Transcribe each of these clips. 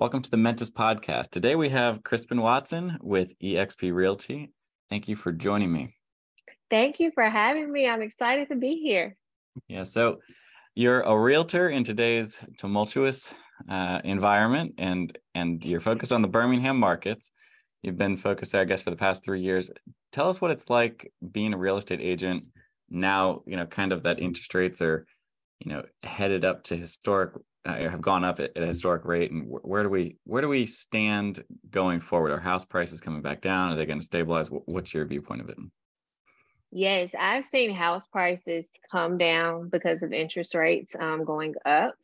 Welcome to the Mentis podcast. Today we have Krispin Watson with eXp Realty. Thank you for joining me. Thank you for having me. I'm excited to be here. Yeah, so you're a realtor in today's tumultuous uh, environment, and and you're focused on the Birmingham markets. You've been focused there, I guess, for the past three years. Tell us what it's like being a real estate agent now. You know, kind of that interest rates are, you know, headed up to historic have gone up at, at, a historic rate and where do we where do we stand going forward? Are house prices coming back down? Are they going to stabilize what's your viewpoint of it? Yes i've seen house prices come down because of interest rates um, going up.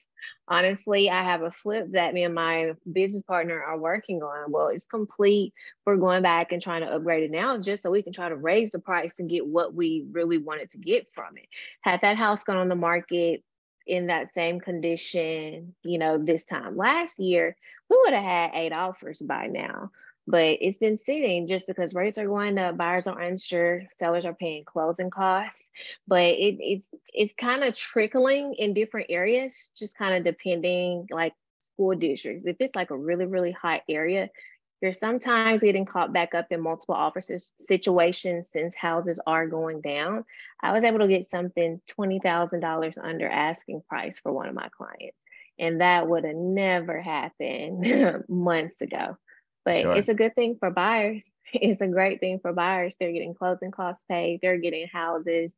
Honestly i have a flip that me and my business partner are working on. Well it's complete. We're going back and trying to upgrade it now just so we can try to raise the price and get what we really wanted to get from it. Had that house gone on the market in that same condition, you know, this time last year, we would have had eight offers by now. But it's been sitting just because rates are going up, buyers are unsure, sellers are paying closing costs. But it, it's it's kind of trickling in different areas, just kind of depending like school districts. If it's like a really, really hot area, you're sometimes getting caught back up in multiple officers situations since houses are going down. I was able to get something $20,000 under asking price for one of my clients. And that would have never happened months ago. But sure. it's a good thing for buyers. It's a great thing for buyers. They're getting closing costs paid. They're getting houses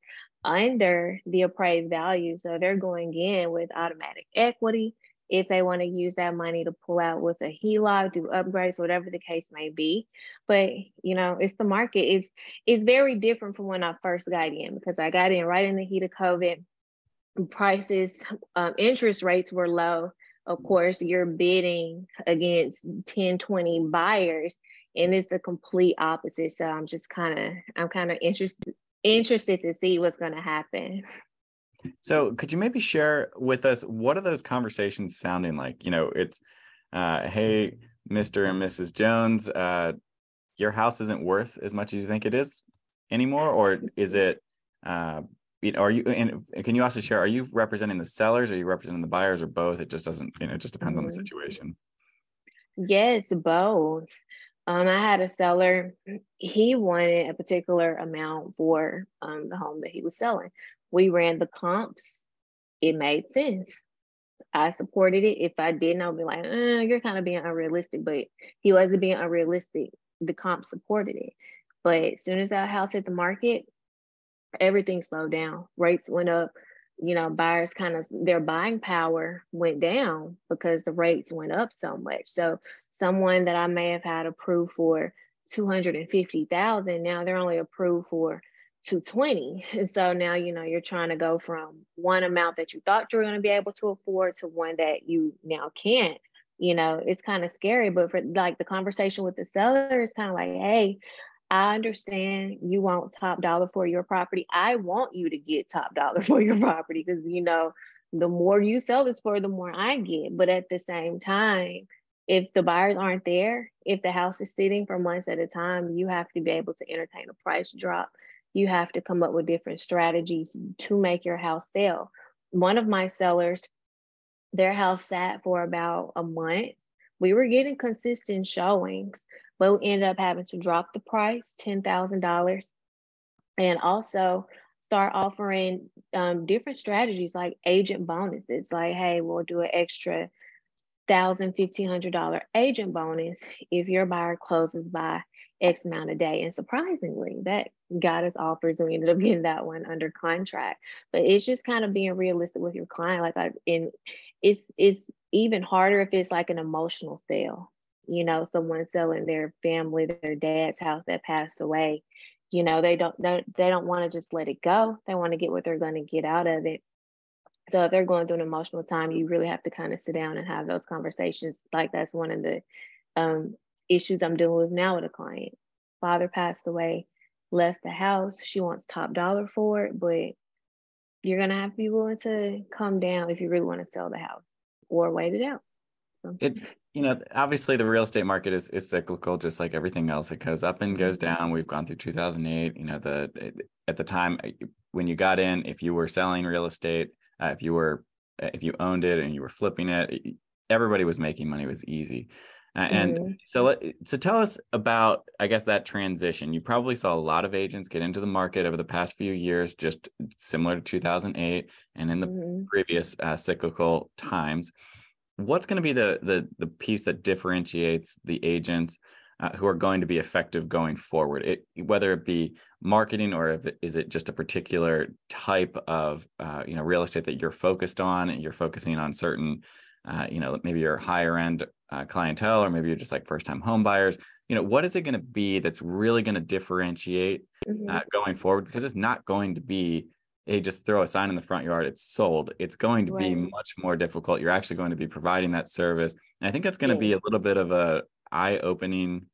under the appraised value. So they're going in with automatic equity if they want to use that money to pull out with a HELOC, do upgrades, whatever the case may be. But you know, it's the market. It's it's very different from when I first got in because I got in right in the heat of COVID. Prices, um, interest rates were low. Of course, you're bidding against 10, 20 buyers, and it's the complete opposite. So I'm just kind of I'm kind of interested interested to see what's going to happen. So, could you maybe share with us what are those conversations sounding like? You know, it's, uh, hey, Mr. and Mrs. Jones, uh, your house isn't worth as much as you think it is anymore, or is it? Uh, are you and can you also share? Are you representing the sellers? Are you representing the buyers, or both? It just doesn't. You know, it just depends on the mm-hmm. situation. Yeah, it's both. Um, I had a seller. He wanted a particular amount for um, the home that he was selling we ran the comps, it made sense. I supported it. If I didn't, I'd be like, eh, you're kind of being unrealistic, but he wasn't being unrealistic. The comp supported it. But as soon as that house hit the market, everything slowed down. Rates went up. You know, buyers kind of their buying power went down because the rates went up so much. So someone that I may have had approved for 250,000, now they're only approved for 220. And so now, you know, you're trying to go from one amount that you thought you were going to be able to afford to one that you now can't. You know, it's kind of scary, but for like the conversation with the seller is kind of like, hey, I understand you want top dollar for your property. I want you to get top dollar for your property because, you know, the more you sell this for, the more I get. But at the same time, if the buyers aren't there, if the house is sitting for months at a time, you have to be able to entertain a price drop you have to come up with different strategies to make your house sell. One of my sellers, their house sat for about a month. We were getting consistent showings, but we ended up having to drop the price $10,000 and also start offering um, different strategies like agent bonuses. Like, hey, we'll do an extra thousand, fifteen hundred dollar agent bonus if your buyer closes by X amount a day. And surprisingly, that got us offers and we ended up getting that one under contract. But it's just kind of being realistic with your client. Like I in it's it's even harder if it's like an emotional sale. You know, someone selling their family, their dad's house that passed away. You know, they don't they, they don't want to just let it go. They want to get what they're going to get out of it. So if they're going through an emotional time, you really have to kind of sit down and have those conversations. Like that's one of the um, issues I'm dealing with now with a client. Father passed away, left the house. She wants top dollar for it, but you're gonna have to be willing to come down if you really want to sell the house or wait it out. So. It you know obviously the real estate market is is cyclical just like everything else it goes up and goes mm-hmm. down we've gone through 2008 you know the at the time uh, when you got in if you were selling real estate uh, if you were uh, if you owned it and you were flipping it everybody was making money. It was easy. And mm-hmm. so, so tell us about, I guess, that transition. You probably saw a lot of agents get into the market over the past few years, just similar to 2008 and in the mm-hmm. previous uh, cyclical times. What's going to be the the the piece that differentiates the agents uh, who are going to be effective going forward? It, whether it be marketing or if it, is it just a particular type of uh, you know real estate that you're focused on, and you're focusing on certain uh, you know maybe your higher end uh, clientele or maybe you're just like first time home buyers you know what is it going to be that's really going to differentiate mm-hmm. uh, going forward because it's not going to be hey just throw a sign in the front yard it's sold it's going to right. be much more difficult you're actually going to be providing that service and i think that's going to yeah. be a little bit of a eye opening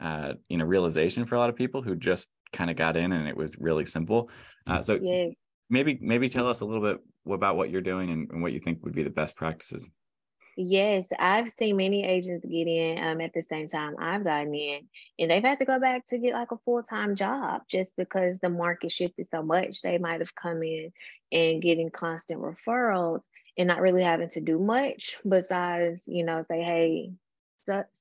uh, you know realization for a lot of people who just kind of got in and it was really simple uh, so yeah. maybe maybe tell us a little bit about what you're doing and, and what you think would be the best practices Yes, I've seen many agents get in um, at the same time I've gotten in, and they've had to go back to get like a full time job just because the market shifted so much. They might have come in and getting constant referrals and not really having to do much besides, you know, say, hey,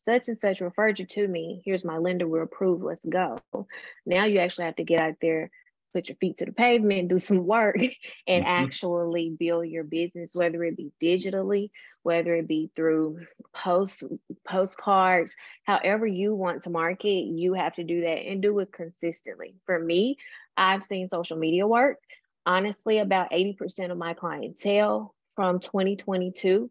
such and such referred you to me. Here's my lender, we're approved, let's go. Now you actually have to get out there put your feet to the pavement, do some work, and mm-hmm. actually build your business, whether it be digitally, whether it be through post postcards, however you want to market, you have to do that and do it consistently. For me, I've seen social media work. Honestly, about 80% of my clientele from 2022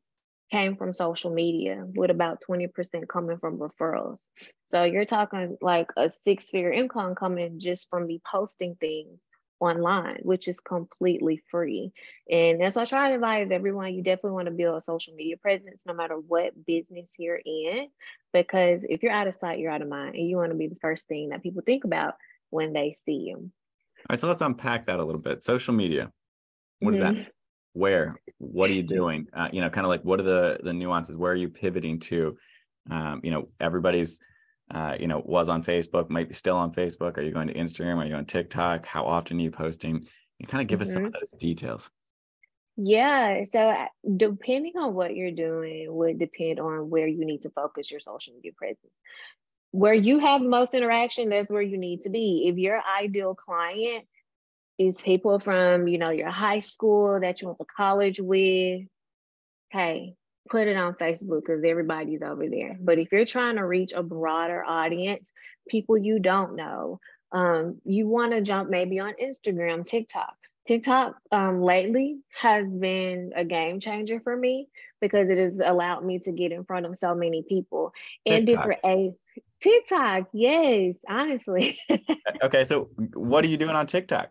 came from social media with about 20% coming from referrals. So you're talking like a six figure income coming just from me posting things online, which is completely free. And that's why I try to advise everyone you definitely want to build a social media presence no matter what business you're in. Because if you're out of sight, you're out of mind. And you want to be the first thing that people think about when they see you. All right, so let's unpack that a little bit. Social media. What mm-hmm. is that? Where what are you doing? Uh, you know kind of like what are the the nuances? Where are you pivoting to? Um, you know everybody's uh, you know was on facebook might be still on facebook. Are you going to instagram? Are you on tiktok? How often are you posting? You kind of give mm-hmm. us some of mm-hmm. those details. Yeah so uh, depending on what you're doing would depend on where you need to focus your social media presence. Where you have most interaction that's where you need to be. If your ideal client people from, you know, your high school that you went to college with. Hey, put it on Facebook because everybody's over there. But if you're trying to reach a broader audience, people you don't know, um, you want to jump maybe on Instagram, TikTok. TikTok um, lately has been a game changer for me because it has allowed me to get in front of so many people in different age. TikTok, yes, honestly. okay, so what are you doing on TikTok?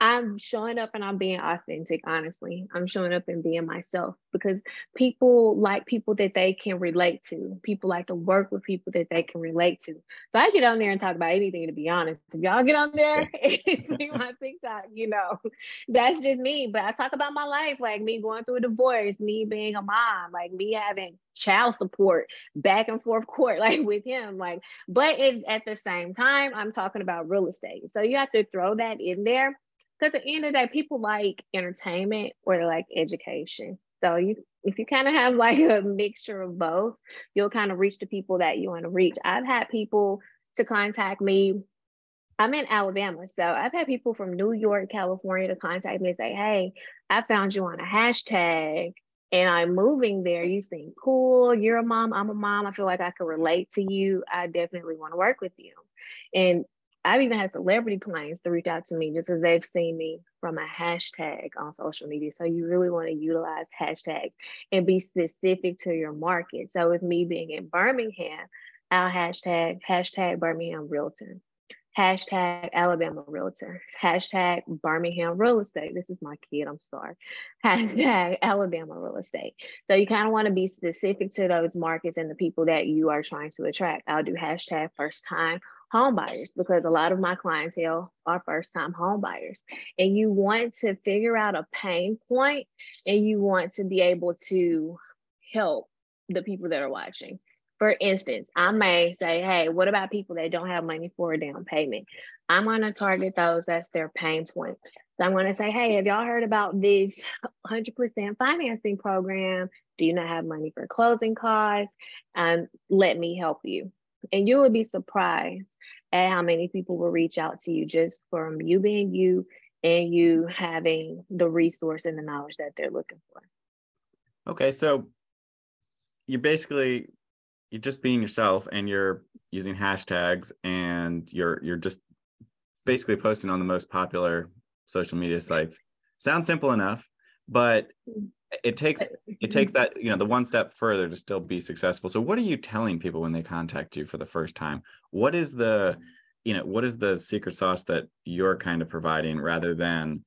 I'm showing up and I'm being authentic, honestly. I'm showing up and being myself because people like people that they can relate to. People like to work with people that they can relate to. So I get on there and talk about anything to be honest. If y'all get on there and see my TikTok, you know, that's just me. But I talk about my life, like me going through a divorce, me being a mom, like me having child support back and forth court like with him like but it, at the same time i'm talking about real estate so you have to throw that in there because at the end of the day, people like entertainment or like education. So you if you kind of have like a mixture of both, you'll kind of reach the people that you want to reach. I've had people to contact me. I'm in Alabama, so I've had people from New York, California to contact me and say, "Hey, I found you on a hashtag." and I'm moving there. You seem cool. You're a mom. I'm a mom. I feel like I can relate to you. I definitely want to work with you. And I've even had celebrity clients to reach out to me just because they've seen me from a hashtag on social media. So you really want to utilize hashtags and be specific to your market. So with me being in Birmingham, our hashtag, hashtag Birmingham Realtor, hashtag Alabama Realtor, hashtag Birmingham Real Estate. This is my kid, I'm sorry. Hashtag Alabama Real Estate. So you kind of want to be specific to those markets and the people that you are trying to attract. I'll do hashtag first time home buyers because a lot of my clientele are first time home buyers and you want to figure out a pain point and you want to be able to help the people that are watching for instance i may say hey what about people that don't have money for a down payment i'm going to target those that's their pain point So I'm going to say, hey, have y'all heard about this 100% financing program? Do you not have money for closing costs? Um, let me help you. And you would be surprised at how many people will reach out to you just from you being you and you having the resource and the knowledge that they're looking for. Okay, so you're basically you're just being yourself and you're using hashtags and you're you're just basically posting on the most popular social media sites. Sounds simple enough, but it takes it takes that you know the one step further to still be successful. So what are you telling people when they contact you for the first time? What is the you know what is the secret sauce that you're kind of providing rather than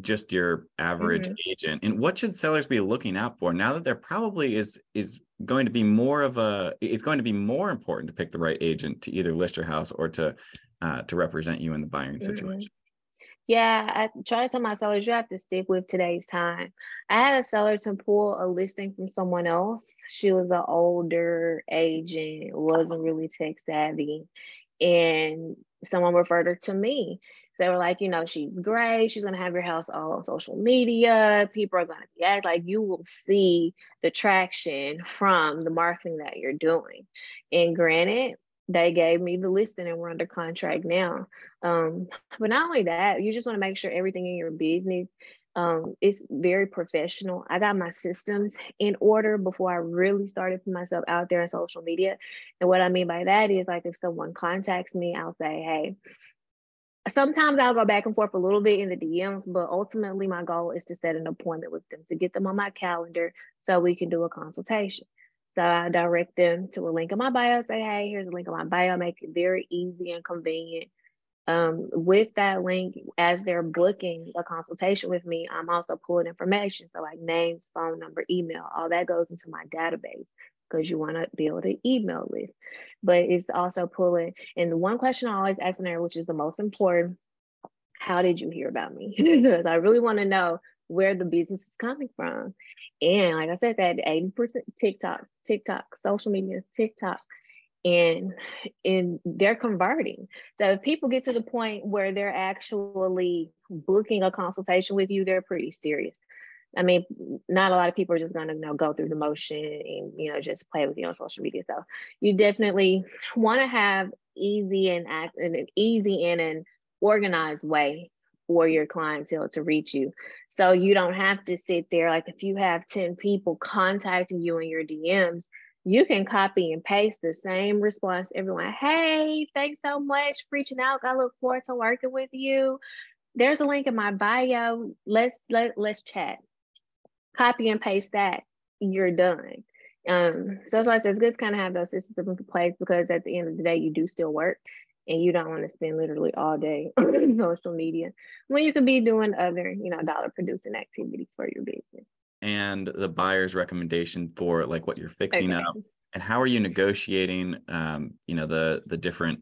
just your average mm-hmm. agent and what should sellers be looking out for now that there probably is is going to be more of a it's going to be more important to pick the right agent to either list your house or to uh, to represent you in the buying mm-hmm. situation yeah, I try to tell my sellers you have to stick with today's time. I had a seller to pull a listing from someone else. She was an older agent, wasn't really tech savvy, and someone referred her to me. They were like, you know, she's great. She's gonna have your house all on social media. People are gonna be act like you will see the traction from the marketing that you're doing. And granted, they gave me the listing and we're under contract now. Um, but not only that, you just want to make sure everything in your business um, is very professional. I got my systems in order before I really started putting myself out there on social media. And what I mean by that is like if someone contacts me, I'll say, hey, sometimes I'll go back and forth a little bit in the DMs, but ultimately my goal is to set an appointment with them to get them on my calendar so we can do a consultation. So I direct them to a link in my bio, say, hey, here's a link in my bio, make it very easy and convenient. Um, with that link, as they're booking a consultation with me, I'm also pulling information. So, like names, phone number, email, all that goes into my database because you want to build an email list. But it's also pulling, and the one question I always ask in there, which is the most important how did you hear about me? because I really want to know where the business is coming from. And like I said, that 80% TikTok, TikTok, social media, TikTok, and and they're converting. So if people get to the point where they're actually booking a consultation with you, they're pretty serious. I mean, not a lot of people are just gonna you know go through the motion and you know just play with you on social media. So you definitely want to have easy and act in an easy and an organized way for your clientele to reach you. So you don't have to sit there. Like if you have 10 people contacting you in your DMs, you can copy and paste the same response everyone. Hey, thanks so much for reaching out. I look forward to working with you. There's a link in my bio. Let's let let's chat. Copy and paste that. You're done. Um, so that's why I say it's good to kind of have those systems in place because at the end of the day, you do still work and you don't want to spend literally all day on social media when you could be doing other, you know, dollar producing activities for your business. And the buyer's recommendation for like what you're fixing up and how are you negotiating um, you know, the the different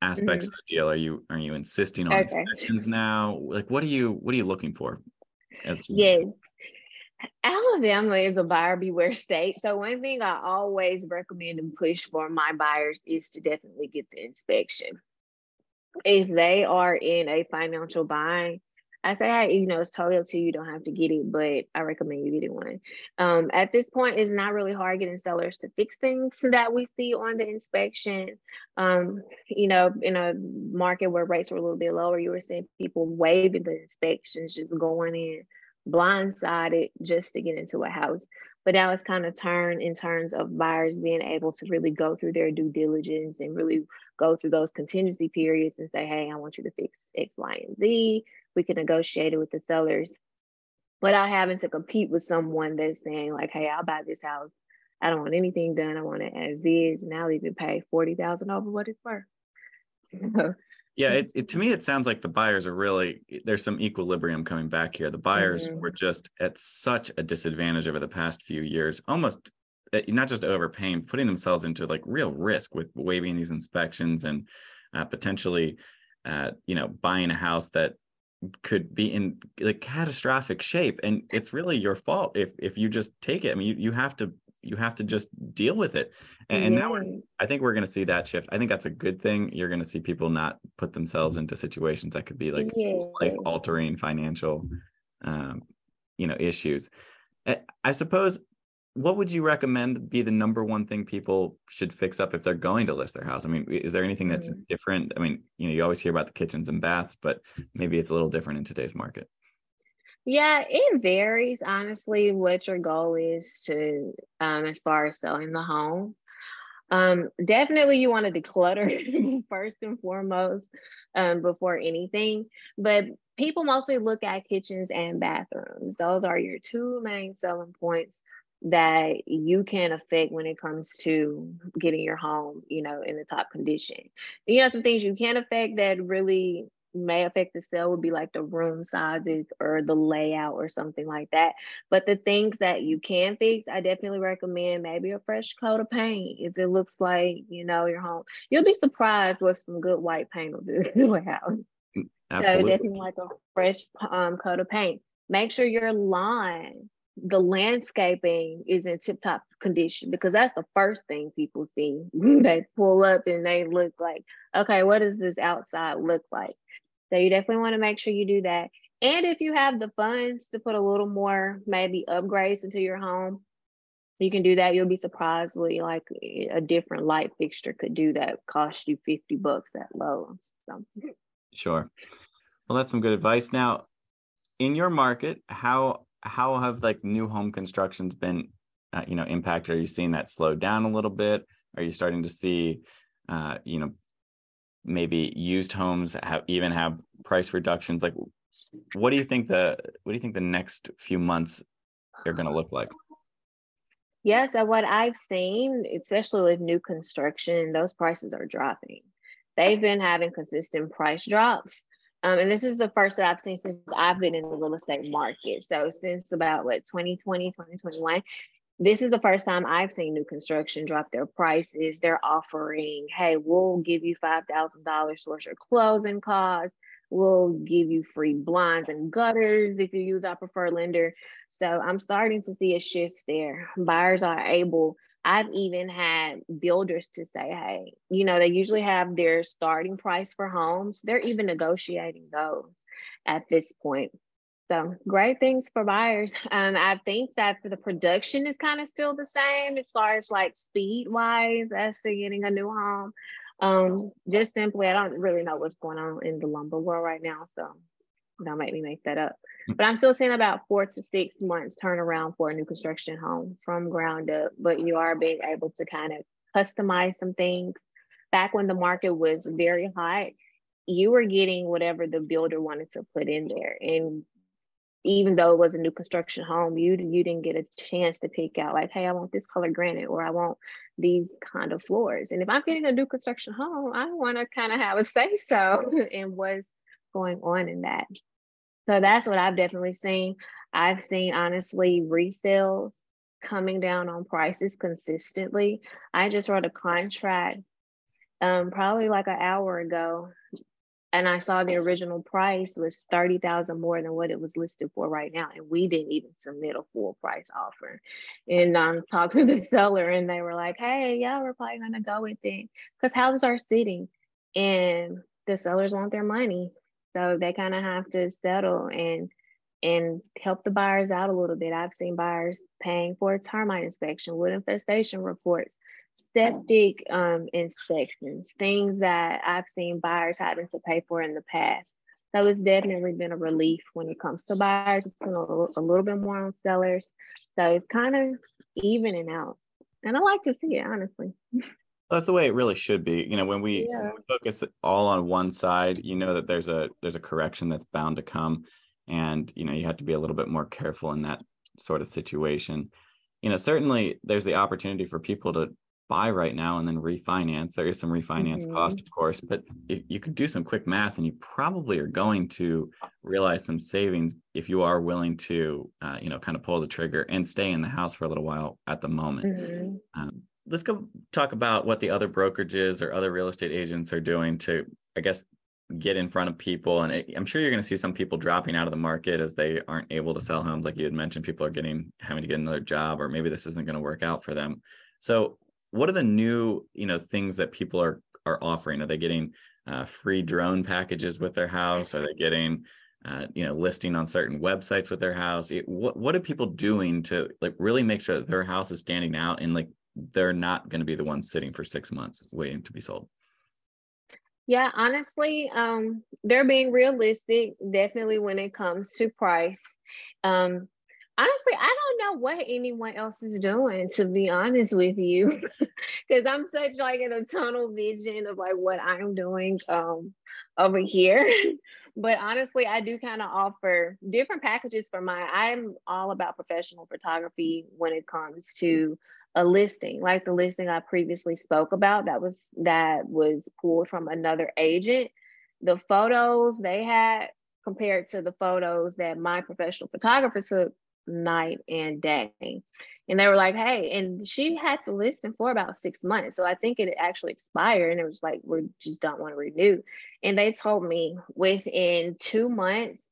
aspects mm-hmm. of the deal? Are you are you insisting on okay. inspections now? Like what are you what are you looking for? As yes. Alabama is a buyer beware state. So one thing I always recommend and push for my buyers is to definitely get the inspection. If they are in a financial bind, I say, hey, you know, it's totally up to you. You don't have to get it, but I recommend you getting one. Um, at this point, it's not really hard getting sellers to fix things that we see on the inspection. Um, you know, in a market where rates were a little bit lower, you were seeing people waiving the inspections, just going in blindsided just to get into a house. But now it's kind of turned in terms of buyers being able to really go through their due diligence and really go through those contingency periods and say, hey, I want you to fix X, Y, and Z. We can negotiate it with the sellers without having to compete with someone that's saying, like, hey, I'll buy this house. I don't want anything done. I want it as is. Now they can pay 40000 over what it's worth. Yeah, it, it, to me it sounds like the buyers are really there's some equilibrium coming back here. The buyers mm-hmm. were just at such a disadvantage over the past few years, almost eh, not just overpaying, putting themselves into like real risk with waiving these inspections and uh, potentially, uh, you know, buying a house that could be in like catastrophic shape. And it's really your fault if if you just take it. I mean, you, you have to you have to just deal with it and, and now i think we're going to see that shift i think that's a good thing you're going to see people not put themselves into situations that could be like life altering financial um, you know issues i suppose what would you recommend be the number one thing people should fix up if they're going to list their house? I mean, is there anything that's mm. different? I mean, you know, you always hear about the kitchens and baths, but maybe it's a little different in today's market. Yeah, it varies honestly what your goal is to um as far as selling the home. Um, definitely you want to declutter first and foremost um, before anything. But people mostly look at kitchens and bathrooms. Those are your two main selling points that you can affect when it comes to getting your home, you know, in the top condition. You know, some things you can affect that really may affect the sale would be like the room sizes or the layout or something like that. But the things that you can fix, I definitely recommend maybe a fresh coat of paint. If it looks like, you know, your home, you'll be surprised what some good white paint will do to a house. Absolutely. So definitely like a fresh um, coat of paint. Make sure your lawn the landscaping is in tip top condition because that's the first thing people see. they pull up and they look like, okay, what does this outside look like? So you definitely want to make sure you do that. And if you have the funds to put a little more maybe upgrades into your home, you can do that. You'll be surprised what like a different light fixture could do that cost you 50 bucks at Lowe's. So. Sure. Well, that's some good advice. Now, in your market, how how have like new home constructions been uh, you know impacted are you seeing that slow down a little bit are you starting to see uh, you know maybe used homes have even have price reductions like what do you think the what do you think the next few months are going to look like yeah so what i've seen especially with new construction those prices are dropping they've been having consistent price drops um, and this is the first that I've seen since I've been in the real estate market. So since about what 2020, 2021, this is the first time I've seen new construction drop their prices. They're offering, hey, we'll give you $5,000 towards your closing costs. We'll give you free blinds and gutters if you use our preferred lender. So I'm starting to see a shift there. Buyers are able I've even had builders to say, hey, you know, they usually have their starting price for homes. They're even negotiating those at this point. So great things for buyers. Um, I think that the production is kind of still the same as far as like speed wise as to getting a new home. Um, just simply, I don't really know what's going on in the lumber world right now. So don't make me make that up. Mm. But I'm still seeing about four to six months turnaround for a new construction home from ground up. But you are being able to kind of customize some things. Back when the market was very hot, you were getting whatever the builder wanted to put in there. And even though it was a new construction home, you you didn't get a chance to pick out like, hey, I want this color granite or I want these kind of floors. And if I'm getting a new construction home, I want to kind of have a say so in what's going on in that. So that's what I've definitely seen. I've seen honestly resales coming down on prices consistently. I just wrote a contract um, probably like an hour ago, and I saw the original price was thirty thousand more than what it was listed for right now, and we didn't even submit a full price offer. And um, talked to the seller, and they were like, "Hey, yeah, we're probably gonna go with it because houses are sitting, and the sellers want their money." So they kind of have to settle and and help the buyers out a little bit. I've seen buyers paying for termite inspection, wood infestation reports, septic um, inspections, things that I've seen buyers having to pay for in the past. So it's definitely been a relief when it comes to buyers. It's been a little, a little bit more on sellers. So it's kind of evening out. And I like to see it, honestly. that's the way it really should be you know when we, yeah. when we, focus all on one side you know that there's a there's a correction that's bound to come and you know you have to be a little bit more careful in that sort of situation you know certainly there's the opportunity for people to buy right now and then refinance. There is some refinance mm-hmm. cost of course but you could do some quick math and you probably are going to realize some savings if you are willing to uh, you know kind of pull the trigger and stay in the house for a little while at the moment. Mm-hmm. um, let's go talk about what the other brokerages or other real estate agents are doing to, I guess, get in front of people. And it, i'm sure you're going to see some people dropping out of the market as they aren't able to sell homes. Like you had mentioned people are getting having to get another job or maybe this isn't going to work out for them. So what are the new you know things that people are are offering? Are they getting uh, free drone packages with their house? Are they getting uh, you know listing on certain websites with their house? It, what, what are people doing to like really make sure that their house is standing out and like they're not going to be the ones sitting for six months waiting to be sold? Yeah, honestly, um, they're being realistic, definitely when it comes to price. Um, honestly, I don't know what anyone else is doing, to be honest with you, because I'm such like in a tunnel vision of like what I'm doing um, over here. but honestly, I do kind of offer different packages for my. I'm all about professional photography when it comes to a listing like the listing I previously spoke about that was that was pulled from another agent. The photos they had compared to the photos that my professional photographer took night and day. And they were like, hey, and she had the listing for about six months. So I think it actually expired and it was like, we just don't want to renew. And they told me within two months,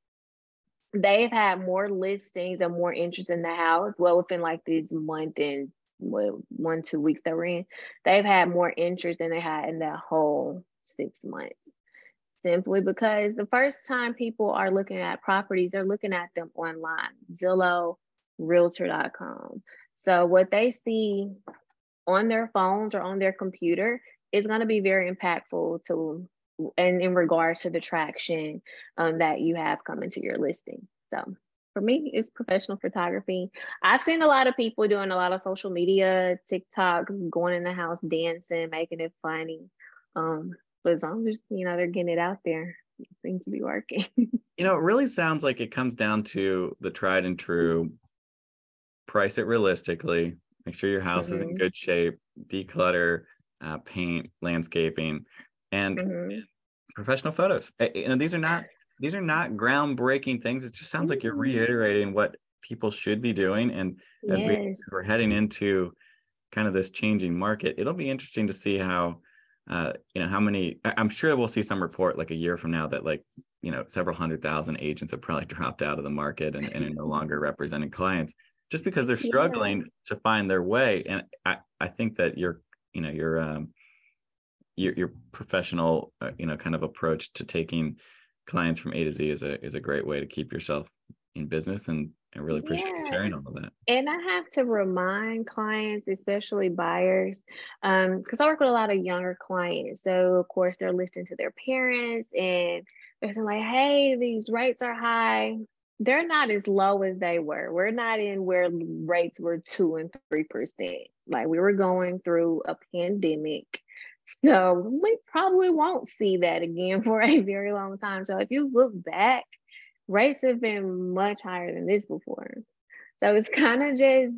they've had more listings and more interest in the house. Well, within like this month and one two weeks that we're in, they've had more interest than they had in that whole six months. Simply because the first time people are looking at properties, they're looking at them online, Zillow, Realtor.com. So what they see on their phones or on their computer is going to be very impactful to and in regards to the traction um, that you have coming to your listing. So for me it's professional photography. I've seen a lot of people doing a lot of social media, TikToks, going in the house dancing, making it funny. Um, but as long as you know they're getting it out there, it seems to be working. you know, it really sounds like it comes down to the tried and true. Price it realistically. Make sure your house mm-hmm. is in mm-hmm. good shape. Declutter, uh, paint, landscaping, and mm-hmm. professional photos. You know, these are not these are not groundbreaking things. It just sounds like you're mm. reiterating what people should be doing. And as yes. we, we're heading into kind of this changing market, it'll be interesting to see how, uh, you know, how many. I'm sure we'll see some report like a year from now that like you know several hundred thousand agents have probably dropped out of the market and, and are no longer representing clients just because they're struggling yeah. to find their way. And I I think that your you know your um your your professional uh, you know kind of approach to taking clients from A to Z is a is a great way to keep yourself in business and I really appreciate yeah. you sharing all of that. And I have to remind clients, especially buyers, because um, I work with a lot of younger clients. So of course they're listening to their parents and they're saying like, hey, these rates are high. They're not as low as they were. We're not in where rates were two and three percent. Like we were going through a pandemic so we probably won't see that again for a very long time. So if you look back, rates have been much higher than this before. So it's kind of just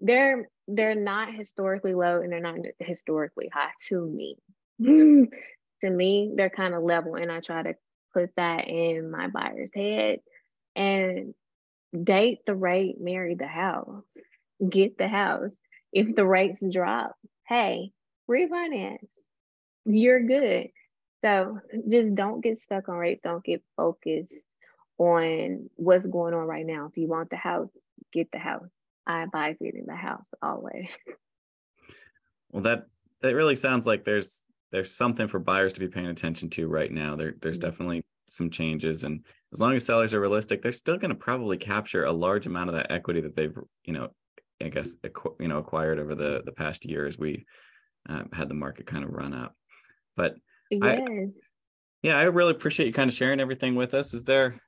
they're they're not historically low and they're not historically high to me. to me, they're kind of level, and I try to put that in my buyer's head and date the rate, marry the house, get the house. If the rates drop, hey, refinance. You're good. So just don't get stuck on rates. Don't get focused on what's going on right now. If you want the house, get the house. I advise getting the house always. Well, that that really sounds like there's there's something for buyers to be paying attention to right now. There there's mm-hmm. definitely some changes, and as long as sellers are realistic, they're still going to probably capture a large amount of that equity that they've you know I guess you know acquired over the the past year as we uh, had the market kind of run up. But yes. I, yeah, I really appreciate you kind of sharing everything with us. Is there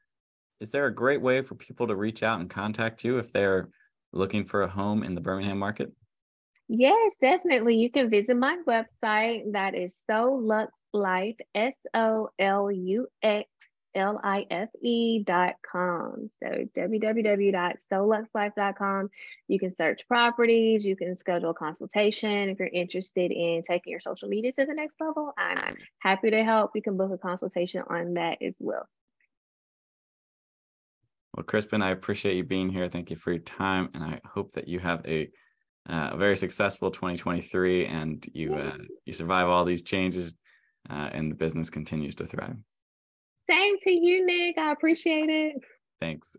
is there a great way for people to reach out and contact you if they're looking for a home in the Birmingham market? Yes, definitely. You can visit my website. That is So Solux Life, S O L U X L-I-F-E dot com. So www.soluxlife.com. You can search properties. You can schedule a consultation. If you're interested in taking your social media to the next level, I'm happy to help. You can book a consultation on that as well. Well, Krispin, I appreciate you being here. Thank you for your time. And I hope that you have a, uh, very successful 2023 and you, uh, you survive all these changes uh, and the business continues to thrive. Same to you, Nick. I appreciate it. Thanks.